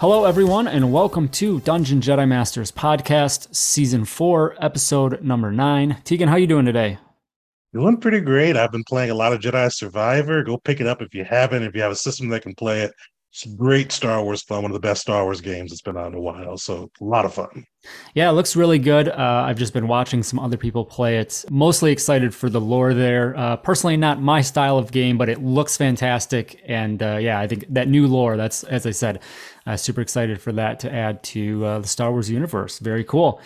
Hello, everyone, and welcome to Dungeon Jedi Masters podcast, season four, episode number nine. Tegan, how are you doing today? Doing pretty great. I've been playing a lot of Jedi Survivor. Go pick it up if you haven't. If you have a system that can play it, it's great Star Wars fun. One of the best Star Wars games that's been out in a while. So a lot of fun. Yeah, it looks really good. Uh, I've just been watching some other people play it. Mostly excited for the lore there. Uh, personally, not my style of game, but it looks fantastic. And uh, yeah, I think that new lore. That's as I said, uh, super excited for that to add to uh, the Star Wars universe. Very cool.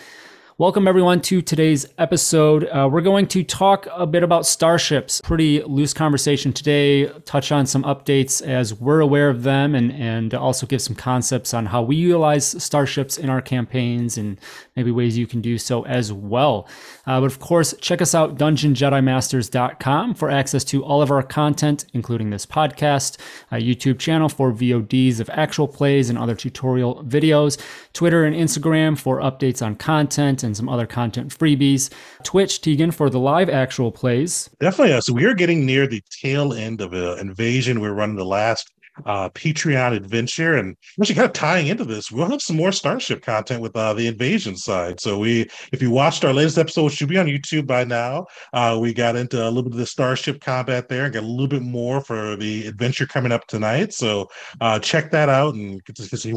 Welcome, everyone, to today's episode. Uh, we're going to talk a bit about starships. Pretty loose conversation today, touch on some updates as we're aware of them, and, and also give some concepts on how we utilize starships in our campaigns and maybe ways you can do so as well. Uh, but of course, check us out, dungeonjedimasters.com, for access to all of our content, including this podcast, a YouTube channel for VODs of actual plays and other tutorial videos, Twitter and Instagram for updates on content and some other content freebies. Twitch, Tegan, for the live actual plays. Definitely. So we are getting near the tail end of an invasion. We're running the last uh, Patreon adventure. And actually, kind of tying into this, we'll have some more Starship content with uh, the invasion side. So we, if you watched our latest episode, should be on YouTube by now. Uh, we got into a little bit of the Starship combat there, and got a little bit more for the adventure coming up tonight. So uh, check that out and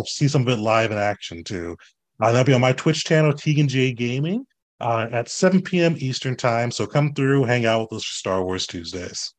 see some of it live in action too. Uh, that'll be on my Twitch channel, Tegan J Gaming, uh, at 7 p.m. Eastern Time. So come through, hang out with us for Star Wars Tuesdays.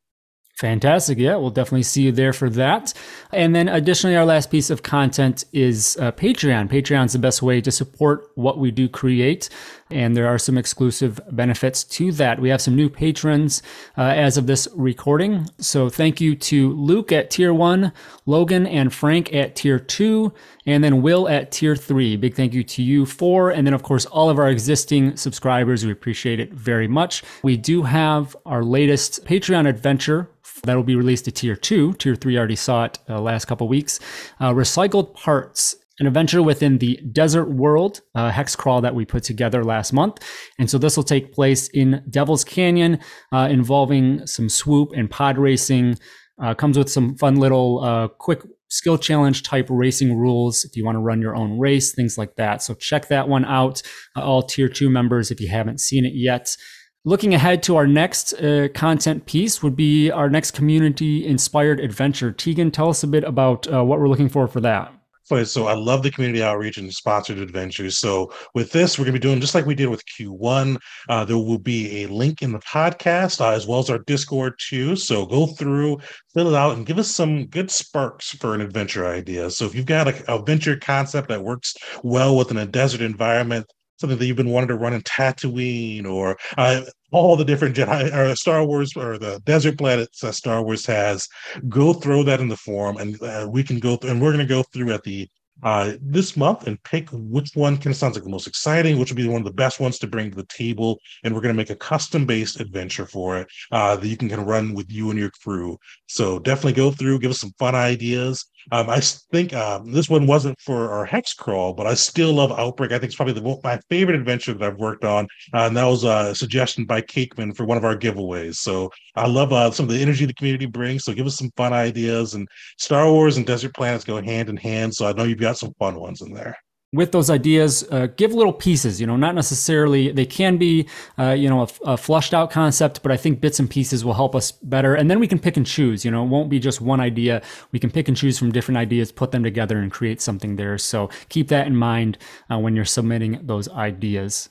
Fantastic. Yeah, we'll definitely see you there for that. And then additionally, our last piece of content is uh, Patreon. Patreon's the best way to support what we do create. And there are some exclusive benefits to that. We have some new patrons uh, as of this recording. So thank you to Luke at tier one, Logan and Frank at tier two, and then Will at tier three. Big thank you to you four. And then, of course, all of our existing subscribers. We appreciate it very much. We do have our latest Patreon adventure that will be released to tier two. Tier three already saw it uh, last couple weeks. Uh, recycled parts, an adventure within the desert world uh, hex crawl that we put together last month. And so this will take place in Devil's Canyon, uh, involving some swoop and pod racing. Uh, comes with some fun little uh, quick skill challenge type racing rules if you want to run your own race, things like that. So check that one out. all tier two members if you haven't seen it yet. Looking ahead to our next uh, content piece would be our next community inspired adventure. Tegan, tell us a bit about uh, what we're looking for for that. So I love the community outreach and sponsored adventures. So with this, we're going to be doing just like we did with Q1. Uh, there will be a link in the podcast uh, as well as our Discord too. So go through, fill it out, and give us some good sparks for an adventure idea. So if you've got a, a venture concept that works well within a desert environment, something that you've been wanting to run in Tatooine or uh, all the different Jedi or Star Wars or the desert planets that Star Wars has, go throw that in the forum and uh, we can go through and we're going to go through at the uh, this month and pick which one kind of sounds like the most exciting, which would be one of the best ones to bring to the table. And we're going to make a custom based adventure for it uh, that you can kind of run with you and your crew. So definitely go through, give us some fun ideas. Um, I think um, this one wasn't for our hex crawl, but I still love Outbreak. I think it's probably the, my favorite adventure that I've worked on, uh, and that was a suggestion by Cakeman for one of our giveaways. So I love uh, some of the energy the community brings. So give us some fun ideas, and Star Wars and Desert Planets go hand in hand. So I know you've got some fun ones in there with those ideas, uh, give little pieces, you know, not necessarily, they can be, uh, you know, a, a, flushed out concept, but I think bits and pieces will help us better. And then we can pick and choose, you know, it won't be just one idea. We can pick and choose from different ideas, put them together and create something there. So keep that in mind uh, when you're submitting those ideas.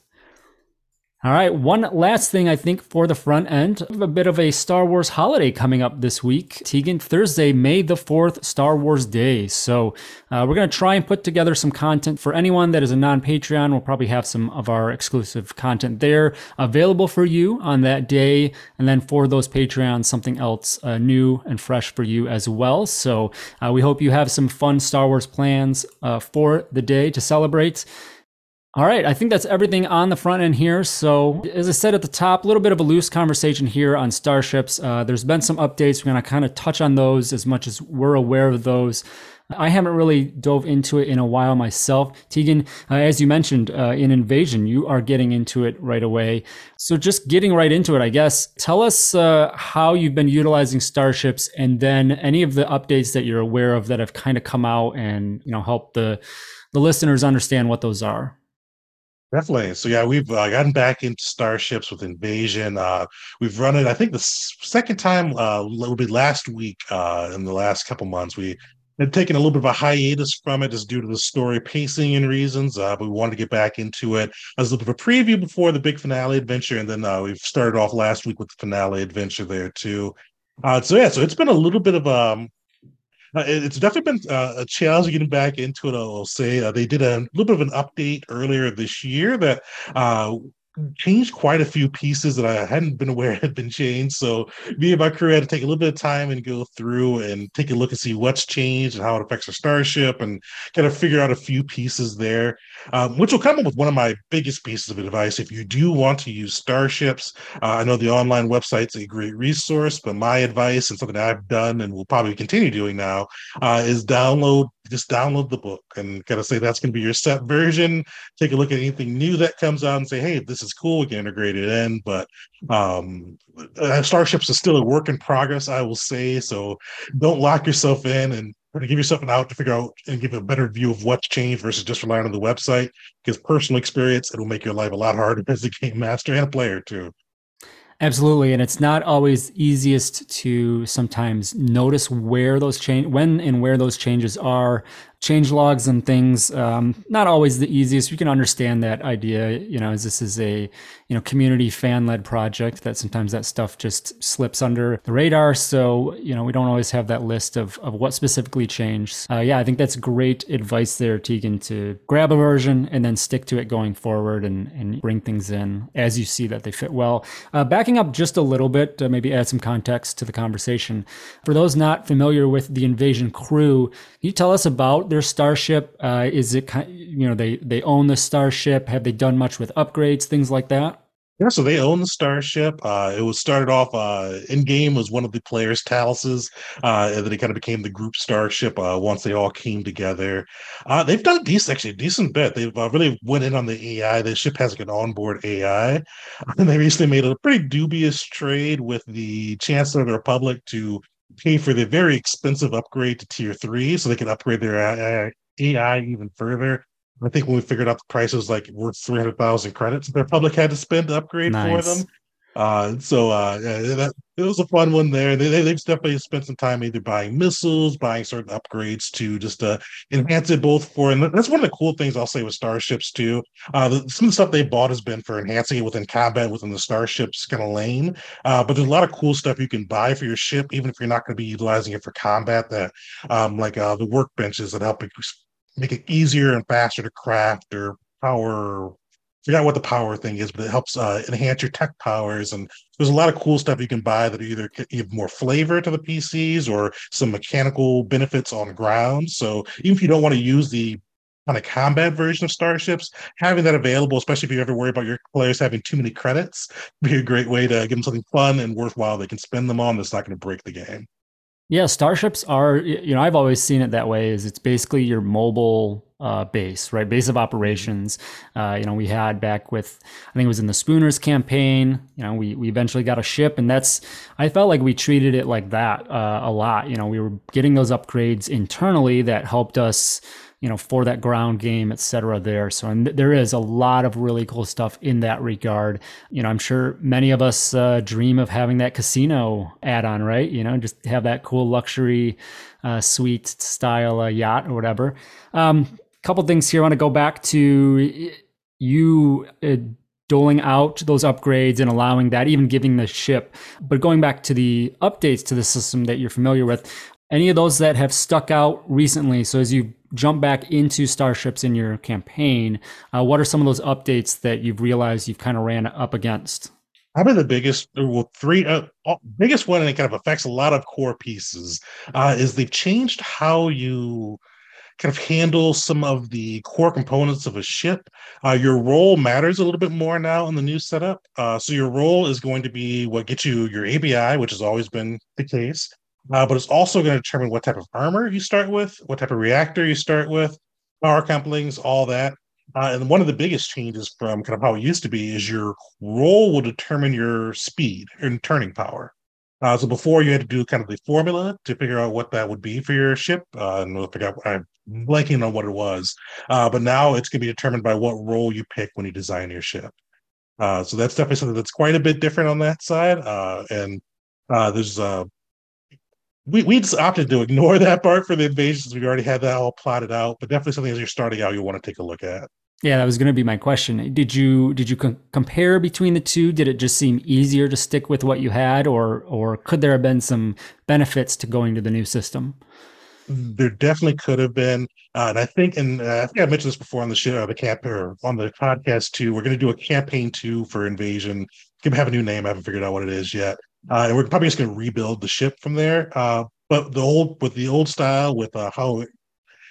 All right, one last thing I think for the front end, a bit of a Star Wars holiday coming up this week. Tegan, Thursday, May the 4th, Star Wars Day. So uh, we're going to try and put together some content for anyone that is a non Patreon. We'll probably have some of our exclusive content there available for you on that day. And then for those Patreons, something else uh, new and fresh for you as well. So uh, we hope you have some fun Star Wars plans uh, for the day to celebrate. All right, I think that's everything on the front end here. So, as I said at the top, a little bit of a loose conversation here on starships. Uh, there's been some updates. We're going to kind of touch on those as much as we're aware of those. I haven't really dove into it in a while myself. Tegan, uh, as you mentioned uh, in Invasion, you are getting into it right away. So, just getting right into it, I guess, tell us uh, how you've been utilizing starships and then any of the updates that you're aware of that have kind of come out and you know help the, the listeners understand what those are. Definitely. So yeah, we've uh, gotten back into starships with Invasion. Uh, we've run it. I think the second time uh, will be last week. Uh, in the last couple months, we had taken a little bit of a hiatus from it, just due to the story pacing and reasons. Uh, but we wanted to get back into it as a little bit of a preview before the big finale adventure, and then uh, we've started off last week with the finale adventure there too. Uh, so yeah, so it's been a little bit of um, it's definitely been uh, a challenge getting back into it. I'll say uh, they did a little bit of an update earlier this year that uh, changed quite a few pieces that I hadn't been aware had been changed. So me and my crew had to take a little bit of time and go through and take a look and see what's changed and how it affects our starship and kind of figure out a few pieces there, um, which will come up with one of my biggest pieces of advice. If you do want to use starships, uh, I know the online website's a great resource, but my advice and something I've done and will probably continue doing now uh, is download just download the book and kind of say that's going to be your set version. Take a look at anything new that comes out and say, hey, this is cool. We can integrate it in. But um, uh, Starships is still a work in progress, I will say. So don't lock yourself in and to give yourself an out to figure out and give a better view of what's changed versus just relying on the website. Because personal experience, it'll make your life a lot harder as a game master and a player too. Absolutely, and it's not always easiest to sometimes notice where those change, when and where those changes are change logs and things um, not always the easiest. You can understand that idea you know as this is a you know community fan led project that sometimes that stuff just slips under the radar. So you know we don't always have that list of, of what specifically changed. Uh, yeah i think that's great advice there tegan to grab a version and then stick to it going forward and, and bring things in as you see that they fit well. Uh, backing up just a little bit uh, maybe add some context to the conversation. For those not familiar with the invasion crew can you tell us about their starship? Uh, is it you know they they own the starship? Have they done much with upgrades, things like that? Yeah, so they own the starship. Uh, it was started off uh, in game was one of the players' Talos's, uh, and then it kind of became the group starship uh, once they all came together. Uh, they've done a decent, actually, decent bit. They've uh, really went in on the AI. The ship has like an onboard AI, and they recently made a pretty dubious trade with the Chancellor of the Republic to pay for the very expensive upgrade to tier three so they can upgrade their AI even further. I think when we figured out the price was like worth 300,000 credits the Republic had to spend to upgrade nice. for them. Uh, so uh, that, it was a fun one there. They, they, have definitely spent some time either buying missiles, buying certain upgrades to just uh, enhance it both for, and that's one of the cool things I'll say with starships too. Uh, the, some of the stuff they bought has been for enhancing it within combat within the starships kind of lane. Uh, but there's a lot of cool stuff you can buy for your ship, even if you're not going to be utilizing it for combat. That um, like uh, the workbenches that help make it easier and faster to craft or power forgot what the power thing is, but it helps uh, enhance your tech powers. And there's a lot of cool stuff you can buy that either give more flavor to the PCs or some mechanical benefits on ground. So even if you don't want to use the kind of combat version of starships, having that available, especially if you ever worry about your players having too many credits, be a great way to give them something fun and worthwhile they can spend them on that's not going to break the game. Yeah, starships are, you know, I've always seen it that way is it's basically your mobile uh, base, right? Base of operations. Uh, you know, we had back with, I think it was in the Spooners campaign, you know, we, we eventually got a ship and that's, I felt like we treated it like that uh, a lot. You know, we were getting those upgrades internally that helped us, you know, for that ground game, et cetera, there. So, and there is a lot of really cool stuff in that regard. You know, I'm sure many of us uh, dream of having that casino add on, right? You know, just have that cool luxury uh, suite style uh, yacht or whatever. Um, couple things here. I want to go back to you uh, doling out those upgrades and allowing that, even giving the ship. But going back to the updates to the system that you're familiar with, any of those that have stuck out recently? So as you jump back into starships in your campaign, uh, what are some of those updates that you've realized you've kind of ran up against? Probably the biggest, well, three uh, biggest one, and it kind of affects a lot of core pieces. Uh, is they've changed how you kind of handle some of the core components of a ship. Uh, your role matters a little bit more now in the new setup. Uh, so your role is going to be what gets you your ABI, which has always been the case. Uh, but it's also going to determine what type of armor you start with, what type of reactor you start with, power couplings, all that. Uh, and one of the biggest changes from kind of how it used to be is your role will determine your speed and turning power. Uh, so before you had to do kind of the formula to figure out what that would be for your ship, uh, and we'll figure out, I'm blanking on what it was, uh, but now it's going to be determined by what role you pick when you design your ship. Uh, so that's definitely something that's quite a bit different on that side. Uh, and uh, there's uh, we we just opted to ignore that part for the invasions. We already had that all plotted out, but definitely something as you're starting out, you want to take a look at. Yeah, that was going to be my question. Did you did you com- compare between the two? Did it just seem easier to stick with what you had, or or could there have been some benefits to going to the new system? There definitely could have been, uh, and I think, and uh, I think I mentioned this before on the show, the camp or on the podcast too. We're going to do a campaign two for Invasion. It's going to have a new name. I haven't figured out what it is yet. Uh, and we're probably just going to rebuild the ship from there. Uh, but the old with the old style with uh, how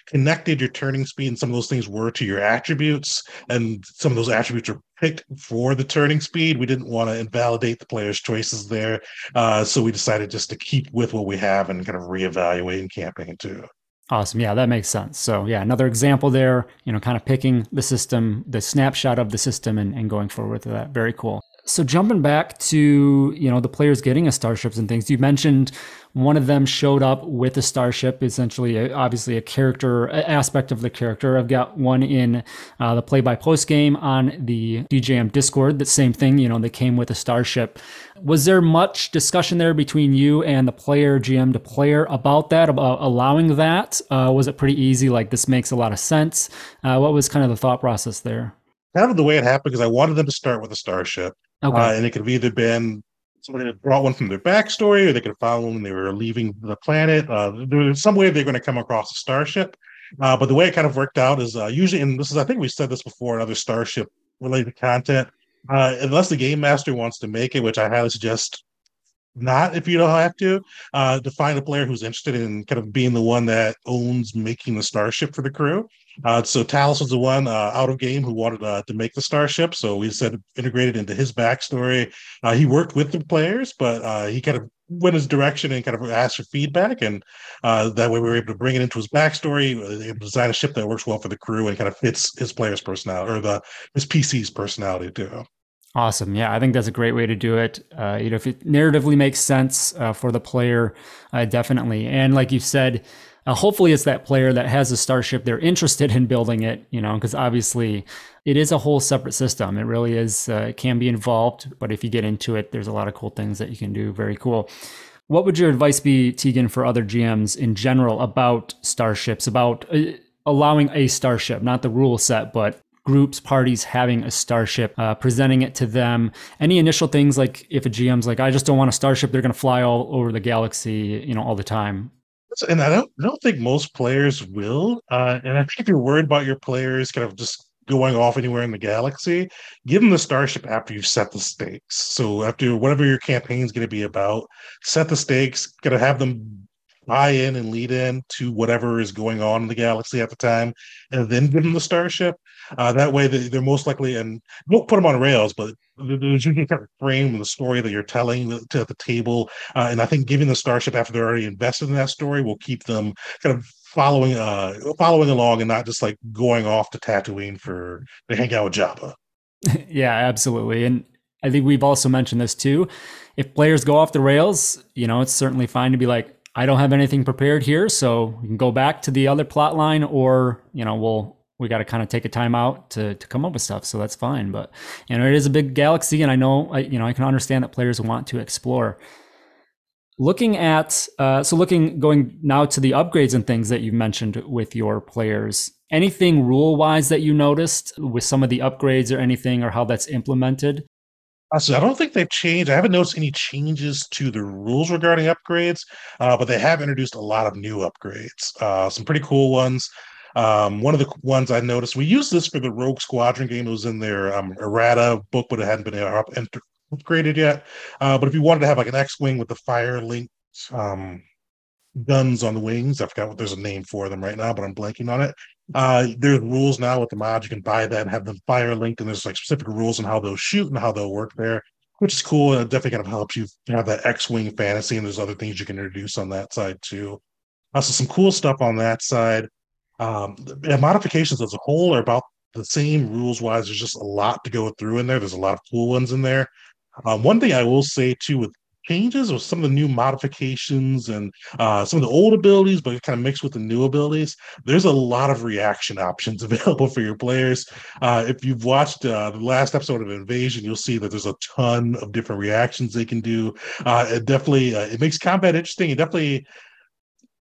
connected your turning speed and some of those things were to your attributes, and some of those attributes are picked for the turning speed. We didn't want to invalidate the player's choices there, uh, so we decided just to keep with what we have and kind of reevaluate in campaign too. Awesome. Yeah, that makes sense. So, yeah, another example there, you know, kind of picking the system, the snapshot of the system and, and going forward with that. Very cool. So jumping back to you know the players getting a starships and things, you mentioned one of them showed up with a starship, essentially, a, obviously a character a aspect of the character. I've got one in uh, the play by post game on the DJM Discord. The same thing, you know, they came with a starship. Was there much discussion there between you and the player, GM to player, about that, about allowing that? Uh, was it pretty easy? Like this makes a lot of sense. Uh, what was kind of the thought process there? Kind of the way it happened because I wanted them to start with a starship Okay. Uh, and it could have either been somebody that brought one from their backstory, or they could have found one when they were leaving the planet. Uh, there's some way they're going to come across a starship. Uh, but the way it kind of worked out is uh, usually, and this is, I think we said this before in other starship related content, uh, unless the game master wants to make it, which I highly suggest not if you don't have to, uh, to find a player who's interested in kind of being the one that owns making the starship for the crew. Uh, so Talos was the one uh, out of game who wanted uh, to make the starship. So we said integrated into his backstory. Uh, he worked with the players, but uh, he kind of went his direction and kind of asked for feedback. And that way we were able to bring it into his backstory, design a ship that works well for the crew and kind of fits his player's personality or the his PC's personality too. Awesome. Yeah, I think that's a great way to do it. Uh, you know, if it narratively makes sense uh, for the player, uh, definitely. And like you said, uh, hopefully, it's that player that has a starship. They're interested in building it, you know, because obviously it is a whole separate system. It really is, uh, it can be involved, but if you get into it, there's a lot of cool things that you can do. Very cool. What would your advice be, Tegan, for other GMs in general about starships, about uh, allowing a starship, not the rule set, but groups, parties having a starship, uh, presenting it to them. Any initial things like if a GM's like, I just don't want a starship, they're going to fly all over the galaxy, you know, all the time and I don't I don't think most players will. Uh, and I think if you're worried about your players kind of just going off anywhere in the galaxy, give them the starship after you've set the stakes. So after whatever your campaign is going to be about, set the stakes. Got to have them buy in and lead in to whatever is going on in the galaxy at the time, and then give them the starship. Uh, that way, they're most likely, and don't put them on rails, but there's usually kind of frame the story that you're telling to the table. Uh, and I think giving the starship after they're already invested in that story will keep them kind of following uh following along and not just like going off to Tatooine for to hang out with Jabba. yeah, absolutely. And I think we've also mentioned this too. If players go off the rails, you know, it's certainly fine to be like, I don't have anything prepared here, so we can go back to the other plot line, or you know, we'll we got to kind of take a time out to, to come up with stuff. So that's fine. But, you know, it is a big galaxy and I know, I, you know, I can understand that players want to explore. Looking at uh, so looking going now to the upgrades and things that you've mentioned with your players. Anything rule wise that you noticed with some of the upgrades or anything or how that's implemented? So I don't think they've changed. I haven't noticed any changes to the rules regarding upgrades, uh, but they have introduced a lot of new upgrades. Uh, some pretty cool ones. Um, one of the ones I noticed, we used this for the Rogue Squadron game. It was in their um, errata book, but it hadn't been up, upgraded yet. Uh, but if you wanted to have like an X-wing with the fire linked um, guns on the wings, I forgot what there's a name for them right now, but I'm blanking on it. Uh, there's rules now with the mods. You can buy that and have them fire linked, and there's like specific rules on how they'll shoot and how they'll work there, which is cool. And it definitely kind of helps you have that X-wing fantasy, and there's other things you can introduce on that side too. Also, some cool stuff on that side. Um, modifications as a whole are about the same rules wise. There's just a lot to go through in there. There's a lot of cool ones in there. Um, one thing I will say too with changes or some of the new modifications and uh, some of the old abilities, but kind of mixed with the new abilities. There's a lot of reaction options available for your players. Uh, if you've watched uh, the last episode of Invasion, you'll see that there's a ton of different reactions they can do. Uh, it definitely uh, it makes combat interesting. It definitely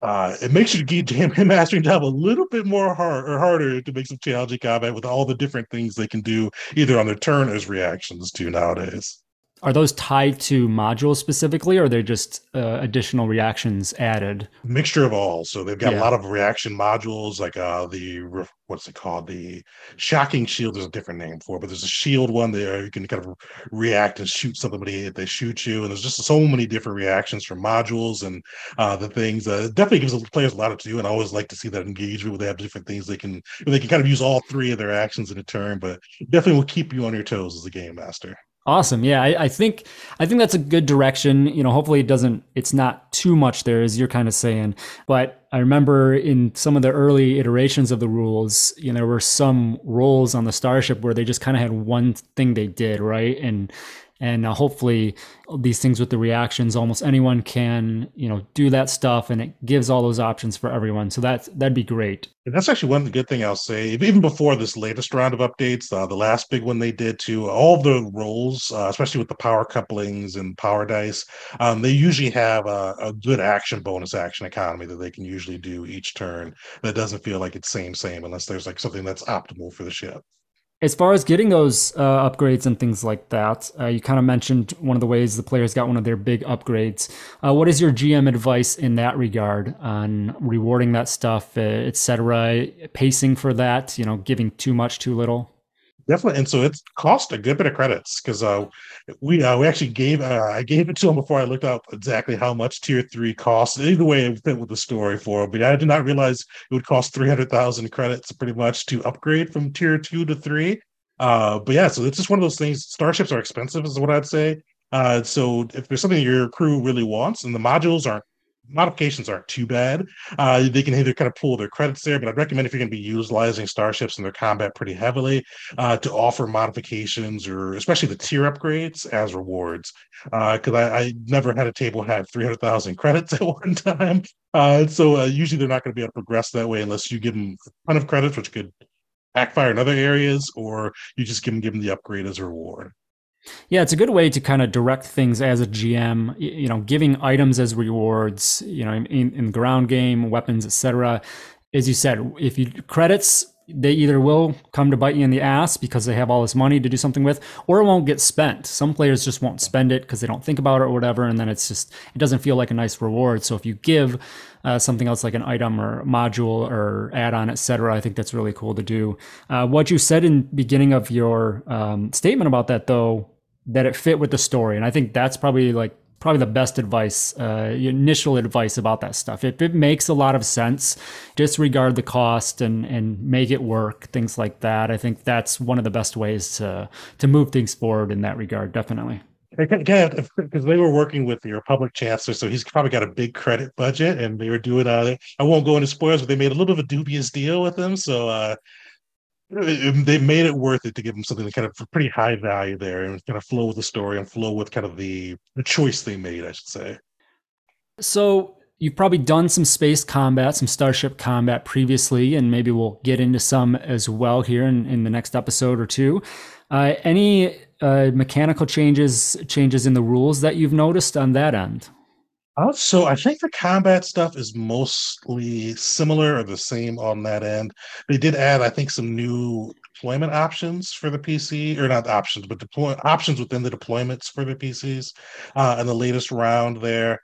uh, it makes your game mastering job a little bit more hard or harder to make some challenging combat with all the different things they can do either on their turn as reactions to nowadays. Are those tied to modules specifically, or are they just uh, additional reactions added? Mixture of all. So they've got yeah. a lot of reaction modules, like uh, the what's it called? The shocking shield. There's a different name for, it, but there's a shield one there you can kind of react and shoot somebody if they shoot you. And there's just so many different reactions from modules and uh, the things. Uh, definitely gives the players a lot to do, and I always like to see that engagement where they have different things they can they can kind of use all three of their actions in a turn. But definitely will keep you on your toes as a game master. Awesome. Yeah, I, I, think I think that's a good direction. You know, hopefully it doesn't it's not too much there as you're kind of saying. But I remember in some of the early iterations of the rules, you know, there were some roles on the starship where they just kind of had one thing they did, right? And and uh, hopefully these things with the reactions almost anyone can you know do that stuff and it gives all those options for everyone. So that's that'd be great. And that's actually one good thing i'll say. Even before this latest round of updates uh, the last big one they did to all the roles uh, especially with the power couplings and power dice um, they usually have a, a, good action bonus action economy that they can usually do each turn that doesn't feel like it's same same unless there's like something that's optimal for the ship as far as getting those uh, upgrades and things like that, uh, you kind of mentioned one of the ways the players got one of their big upgrades. Uh, what is your GM advice in that regard on rewarding that stuff, uh, etc., pacing for that? You know, giving too much, too little. Definitely, and so it's cost a good bit of credits because uh, we uh, we actually gave uh, I gave it to him before I looked up exactly how much tier three costs. Either way, it fit with the story for but I did not realize it would cost three hundred thousand credits pretty much to upgrade from tier two to three. Uh, but yeah, so it's just one of those things. Starships are expensive, is what I'd say. Uh, so if there's something your crew really wants, and the modules aren't modifications aren't too bad. Uh, they can either kind of pull their credits there, but I'd recommend if you're going to be utilizing starships in their combat pretty heavily uh, to offer modifications or especially the tier upgrades as rewards. Because uh, I, I, never had a table have 300,000 credits at one time. Uh, so uh, usually they're not going to be able to progress that way unless you give them a ton of credits, which could backfire in other areas, or you just give them, give them the upgrade as a reward. Yeah, it's a good way to kind of direct things as a GM. You know, giving items as rewards. You know, in, in ground game, weapons, etc. As you said, if you credits, they either will come to bite you in the ass because they have all this money to do something with, or it won't get spent. Some players just won't spend it because they don't think about it or whatever, and then it's just it doesn't feel like a nice reward. So if you give uh, something else like an item or module or add-on, etc., I think that's really cool to do. Uh, what you said in beginning of your um, statement about that, though, that it fit with the story. And I think that's probably like probably the best advice, uh, initial advice about that stuff. If it makes a lot of sense, disregard the cost and and make it work. Things like that. I think that's one of the best ways to to move things forward in that regard. Definitely. Because they were working with the Republic chancellor, so he's probably got a big credit budget, and they were doing. Uh, I won't go into spoilers, but they made a little bit of a dubious deal with him. So uh, they made it worth it to give them something that kind of pretty high value there and kind of flow with the story and flow with kind of the, the choice they made, I should say. So you've probably done some space combat, some starship combat previously, and maybe we'll get into some as well here in, in the next episode or two. Uh, any uh, mechanical changes, changes in the rules that you've noticed on that end? Uh, so I think the combat stuff is mostly similar or the same on that end. They did add, I think, some new deployment options for the PC, or not options, but deploy options within the deployments for the PCs uh, the latest round there.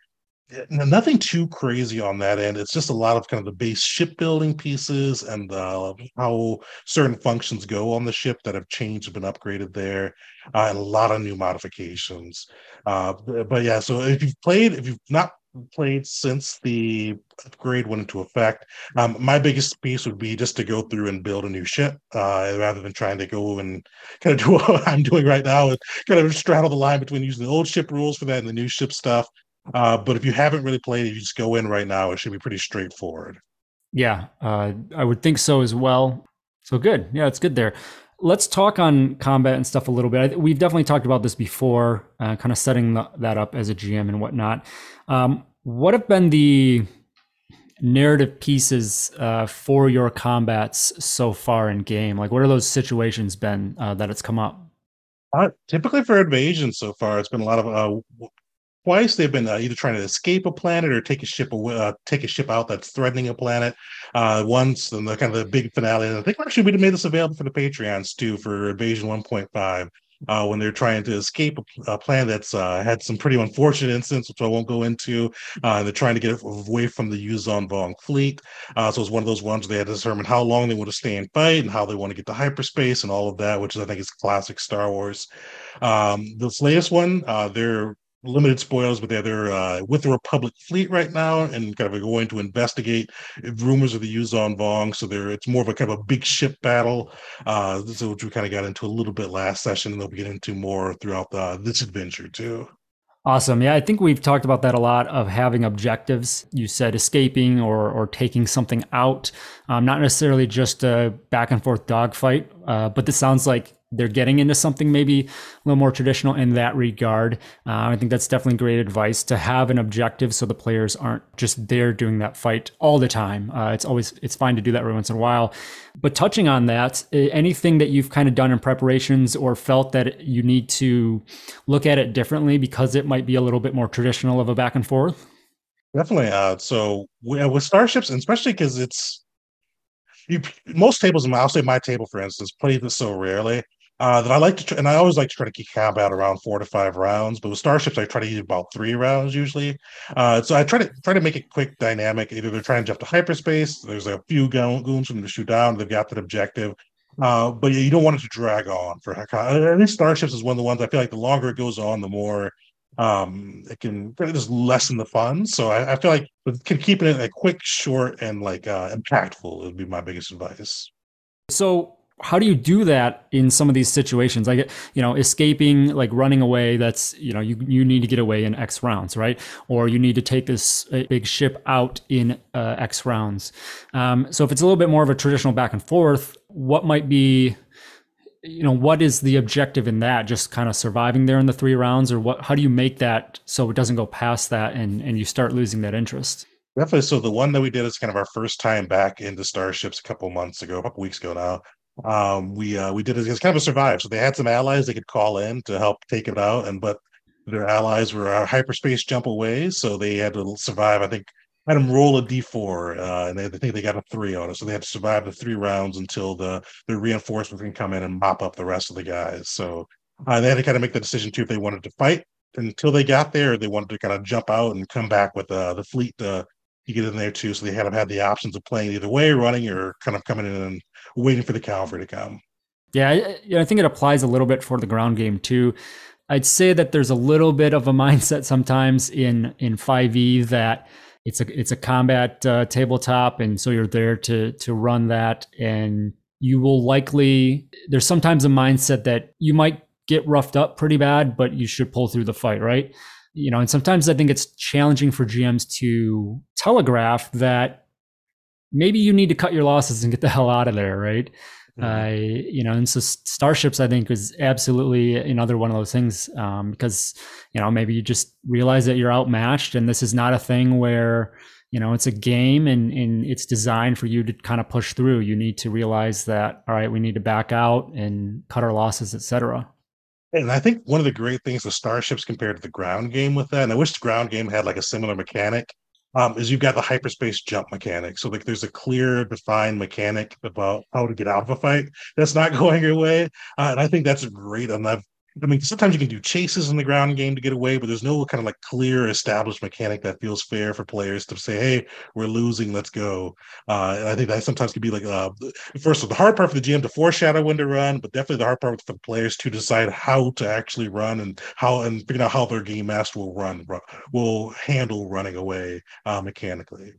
Nothing too crazy on that end. It's just a lot of kind of the base shipbuilding pieces and uh, how certain functions go on the ship that have changed, been upgraded there, uh, and a lot of new modifications. Uh, but yeah, so if you've played, if you've not played since the upgrade went into effect, um, my biggest piece would be just to go through and build a new ship uh, rather than trying to go and kind of do what I'm doing right now, and kind of straddle the line between using the old ship rules for that and the new ship stuff. Uh, but if you haven't really played it, you just go in right now. It should be pretty straightforward. Yeah, uh, I would think so as well. So good. Yeah, it's good there. Let's talk on combat and stuff a little bit. We've definitely talked about this before, uh, kind of setting the, that up as a GM and whatnot. Um, what have been the narrative pieces uh, for your combats so far in game? Like, what are those situations been uh, that it's come up? Uh, typically for invasion so far, it's been a lot of uh, twice they've been uh, either trying to escape a planet or take a ship away, uh, take a ship out that's threatening a planet. Uh, once and the kind of the big finale, and I think actually we made this available for the Patreons too for Invasion 1.5. Uh, when they're trying to escape a, a planet that's uh, had some pretty unfortunate incidents, which I won't go into. Uh, they're trying to get away from the Yuuzhan Vong fleet. Uh, so it's one of those ones where they had to determine how long they want to stay and fight and how they want to get to hyperspace and all of that, which I think is classic Star Wars. Um, this latest one, uh, they're limited spoilers, but they're, they're uh, with the Republic fleet right now and kind of going to investigate rumors of the Yuuzhan Vong. So there, it's more of a kind of a big ship battle, uh, so which we kind of got into a little bit last session, and they'll get into more throughout the, this adventure too. Awesome. Yeah, I think we've talked about that a lot of having objectives. You said escaping or or taking something out, um, not necessarily just a back and forth dogfight. Uh, but this sounds like they're getting into something maybe a little more traditional in that regard. Uh, I think that's definitely great advice to have an objective so the players aren't just there doing that fight all the time. Uh, it's always it's fine to do that every once in a while. But touching on that, anything that you've kind of done in preparations or felt that you need to look at it differently because it might be a little bit more traditional of a back and forth. Definitely. Uh, so with starships, and especially because it's you, most tables, I'll say my table, for instance, play this so rarely uh, that I like to, try, and I always like to try to keep combat around four to five rounds. But with starships, I try to use about three rounds usually. Uh, so I try to try to make it quick, dynamic. Either they're trying to jump to hyperspace. There's a few goons them to shoot down. They've got that objective. Uh, but you don't want it to drag on. For at least starships is one of the ones I feel like the longer it goes on, the more um it can just lessen the fun so I, I feel like keeping it a quick short and like uh impactful would be my biggest advice so how do you do that in some of these situations? Like you know escaping like running away that's you know you, you need to get away in x rounds right? Or you need to take this big ship out in uh, x rounds. Um, so if it's a little bit more of a traditional back and forth what might be you know what is the objective in that? Just kind of surviving there in the three rounds or what how do you make that so it doesn't go past that and and you start losing that interest? Definitely. So the one that we did is kind of our first time back into starships a couple months ago a couple weeks ago now um, we uh, we did it as kind of a survive. So they had some allies they could call in to help take it out, and but their allies were a hyperspace jump away, so they had to survive. I think had them roll a d4, uh, and they, they think they got a three on it, so they had to survive the three rounds until the the reinforcements can come in and mop up the rest of the guys. So uh, they had to kind of make the decision too if they wanted to fight until they got there, they wanted to kind of jump out and come back with uh, the fleet to, to get in there too. So they had had the options of playing either way, running or kind of coming in and waiting for the cavalry to come. Yeah, I, I think it applies a little bit for the ground game too. I'd say that there's a little bit of a mindset sometimes in in 5e that it's a it's a combat uh, tabletop, and so you're there to to run that, and you will likely there's sometimes a mindset that you might get roughed up pretty bad, but you should pull through the fight, right? You know, and sometimes I think it's challenging for GMs to telegraph that maybe you need to cut your losses and get the hell out of there, right? Uh, you know, and so starships, I think, is absolutely another one of those things um, because you know maybe you just realize that you're outmatched, and this is not a thing where you know it's a game and, and it's designed for you to kind of push through. You need to realize that all right, we need to back out and cut our losses, etc. And I think one of the great things the starships compared to the ground game with that, and I wish the ground game had like a similar mechanic, um, is you've got the hyperspace jump mechanic. So like there's a clear, defined mechanic about how to get out of a fight that's not going your way. Uh, and I think that's great. I've I mean, sometimes you can do chases in the ground game to get away, but there's no kind of like clear established mechanic that feels fair for players to say, "Hey, we're losing, let's go." Uh, and I think that sometimes can be like, uh, first, the hard part for the GM to foreshadow when to run, but definitely the hard part for the players to decide how to actually run and how and figuring out how their game master will run, will handle running away uh, mechanically.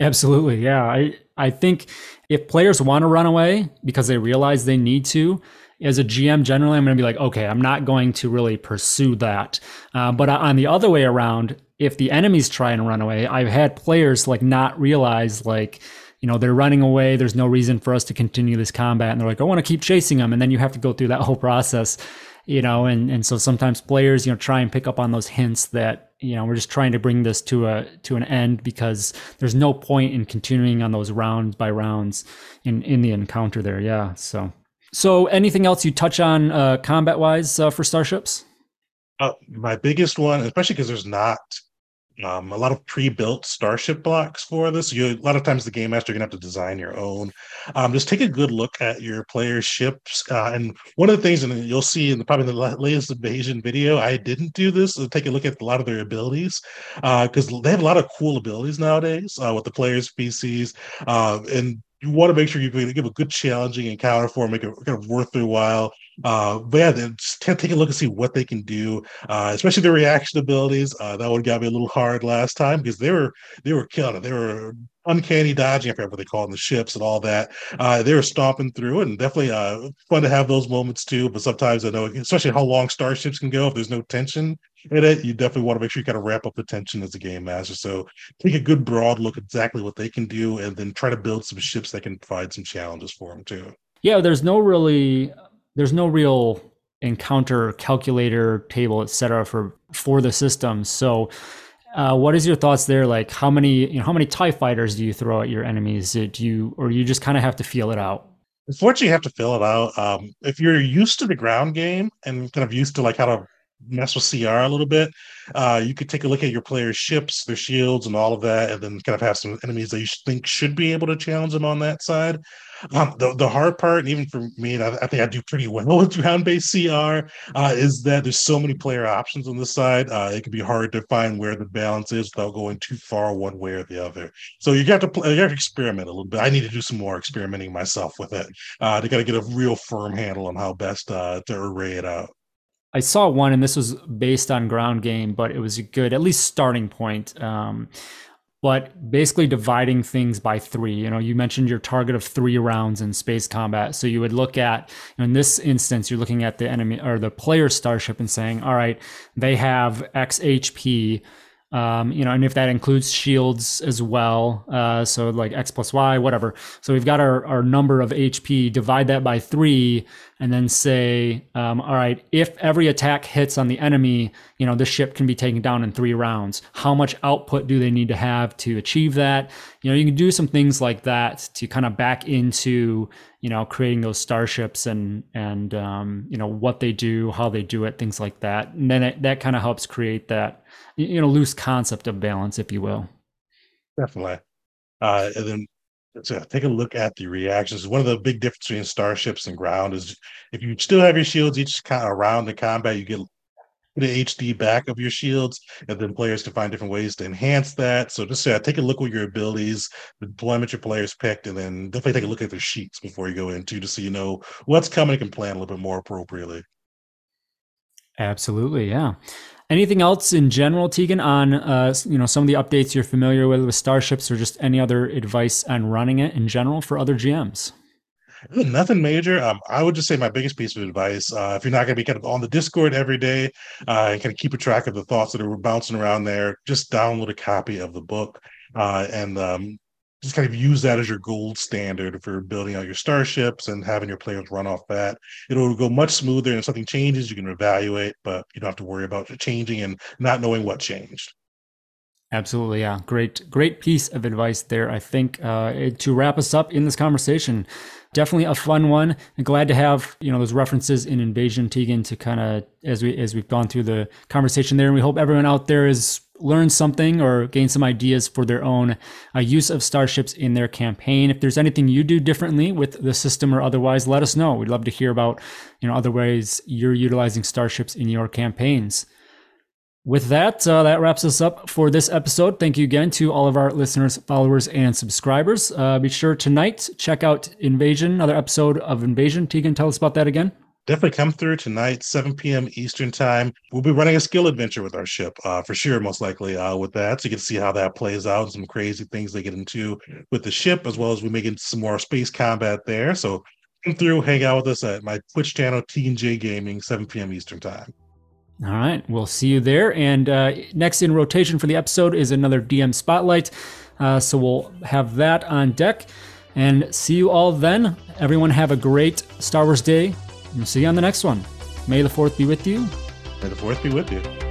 Absolutely, yeah. I I think if players want to run away because they realize they need to, as a GM, generally, I'm going to be like, okay, I'm not going to really pursue that. Uh, but on the other way around, if the enemies try and run away, I've had players like not realize like, you know, they're running away. There's no reason for us to continue this combat, and they're like, I want to keep chasing them, and then you have to go through that whole process, you know, and and so sometimes players, you know, try and pick up on those hints that you know we're just trying to bring this to a to an end because there's no point in continuing on those rounds by rounds in in the encounter there. Yeah, so. So, anything else you touch on uh, combat wise uh, for starships? Uh, my biggest one, especially because there's not um, a lot of pre-built starship blocks for this. You, a lot of times, the game master you're gonna have to design your own. Um, just take a good look at your player's ships, uh, and one of the things, and you'll see in the, probably the latest invasion video, I didn't do this. So take a look at a lot of their abilities because uh, they have a lot of cool abilities nowadays uh, with the players' PCs. uh, and you want to make sure you give a good challenging encounter for make it kind of worth their while. Uh, but yeah, then take a look and see what they can do, uh, especially their reaction abilities. Uh, that one got me a little hard last time because they were they were killing it. They were uncanny dodging, I forget what they call it the ships and all that. Uh, they were stomping through, and definitely uh, fun to have those moments too. But sometimes I know, especially how long starships can go, if there's no tension in it, you definitely want to make sure you kind of wrap up the tension as a game master. So take a good broad look exactly what they can do, and then try to build some ships that can provide some challenges for them too. Yeah, there's no really, there's no real encounter calculator table, etc. for for the system. So uh, what is your thoughts there? Like, how many you know how many Tie fighters do you throw at your enemies? Do you or you just kind of have to feel it out? Unfortunately, you have to fill it out. Um, if you're used to the ground game and kind of used to like how to mess with CR a little bit, uh, you could take a look at your players' ships, their shields, and all of that, and then kind of have some enemies that you think should be able to challenge them on that side. Um, the, the hard part, and even for me, and I, I, think I do pretty well with ground based CR, uh, is that there's so many player options on the side. Uh, it can be hard to find where the balance is without going too far one way or the other. So you got to play, you have to experiment a little bit. I need to do some more experimenting myself with it uh, to get a real firm handle on how best uh, to array it out. I saw one, and this was based on ground game, but it was a good, at least starting point. Um, but basically dividing things by three. You know, you mentioned your target of three rounds in space combat. So you would look at, in this instance, you're looking at the enemy or the player starship and saying, all right, they have X HP um, you know, and if that includes shields as well, uh, so like X plus Y, whatever. So we've got our, our number of HP, divide that by three, and then say, um, all right, if every attack hits on the enemy, you know, this ship can be taken down in three rounds. How much output do they need to have to achieve that? You know, you can do some things like that to kind of back into, you know, creating those starships and, and, um, you know, what they do, how they do it, things like that. And then it, that kind of helps create that you know loose concept of balance, if you will. Definitely. Uh, and then so take a look at the reactions. One of the big differences between starships and ground is if you still have your shields each kind of around the combat, you get the HD back of your shields, and then players can find different ways to enhance that. So just uh, take a look at your abilities, the deployment your players picked, and then definitely take a look at their sheets before you go into to so you know what's coming and can plan a little bit more appropriately. Absolutely, yeah. Anything else in general, Tegan, on uh, you know some of the updates you're familiar with with Starships, or just any other advice on running it in general for other GMs? Nothing major. Um, I would just say my biggest piece of advice: uh, if you're not going to be kind of on the Discord every day uh, and kind of keep a track of the thoughts that are bouncing around there, just download a copy of the book uh, and um, just kind of use that as your gold standard for building out your starships and having your players run off that. It'll go much smoother. And if something changes, you can evaluate, but you don't have to worry about changing and not knowing what changed. Absolutely, yeah. Great, great piece of advice there. I think uh, to wrap us up in this conversation, definitely a fun one. Glad to have you know those references in Invasion Tegan to kind of as we as we've gone through the conversation there. And we hope everyone out there has learned something or gained some ideas for their own uh, use of starships in their campaign. If there's anything you do differently with the system or otherwise, let us know. We'd love to hear about you know other ways you're utilizing starships in your campaigns. With that, uh, that wraps us up for this episode. Thank you again to all of our listeners, followers, and subscribers. Uh, be sure tonight check out Invasion, another episode of Invasion. Tegan, tell us about that again. Definitely come through tonight, 7 p.m. Eastern time. We'll be running a skill adventure with our ship, uh, for sure, most likely uh, with that. So you can see how that plays out, and some crazy things they get into with the ship, as well as we make some more space combat there. So come through, hang out with us at my Twitch channel, T&J Gaming, 7 p.m. Eastern time. All right, we'll see you there. And uh, next in rotation for the episode is another DM spotlight. Uh, so we'll have that on deck. And see you all then. Everyone have a great Star Wars day. And see you on the next one. May the 4th be with you. May the 4th be with you.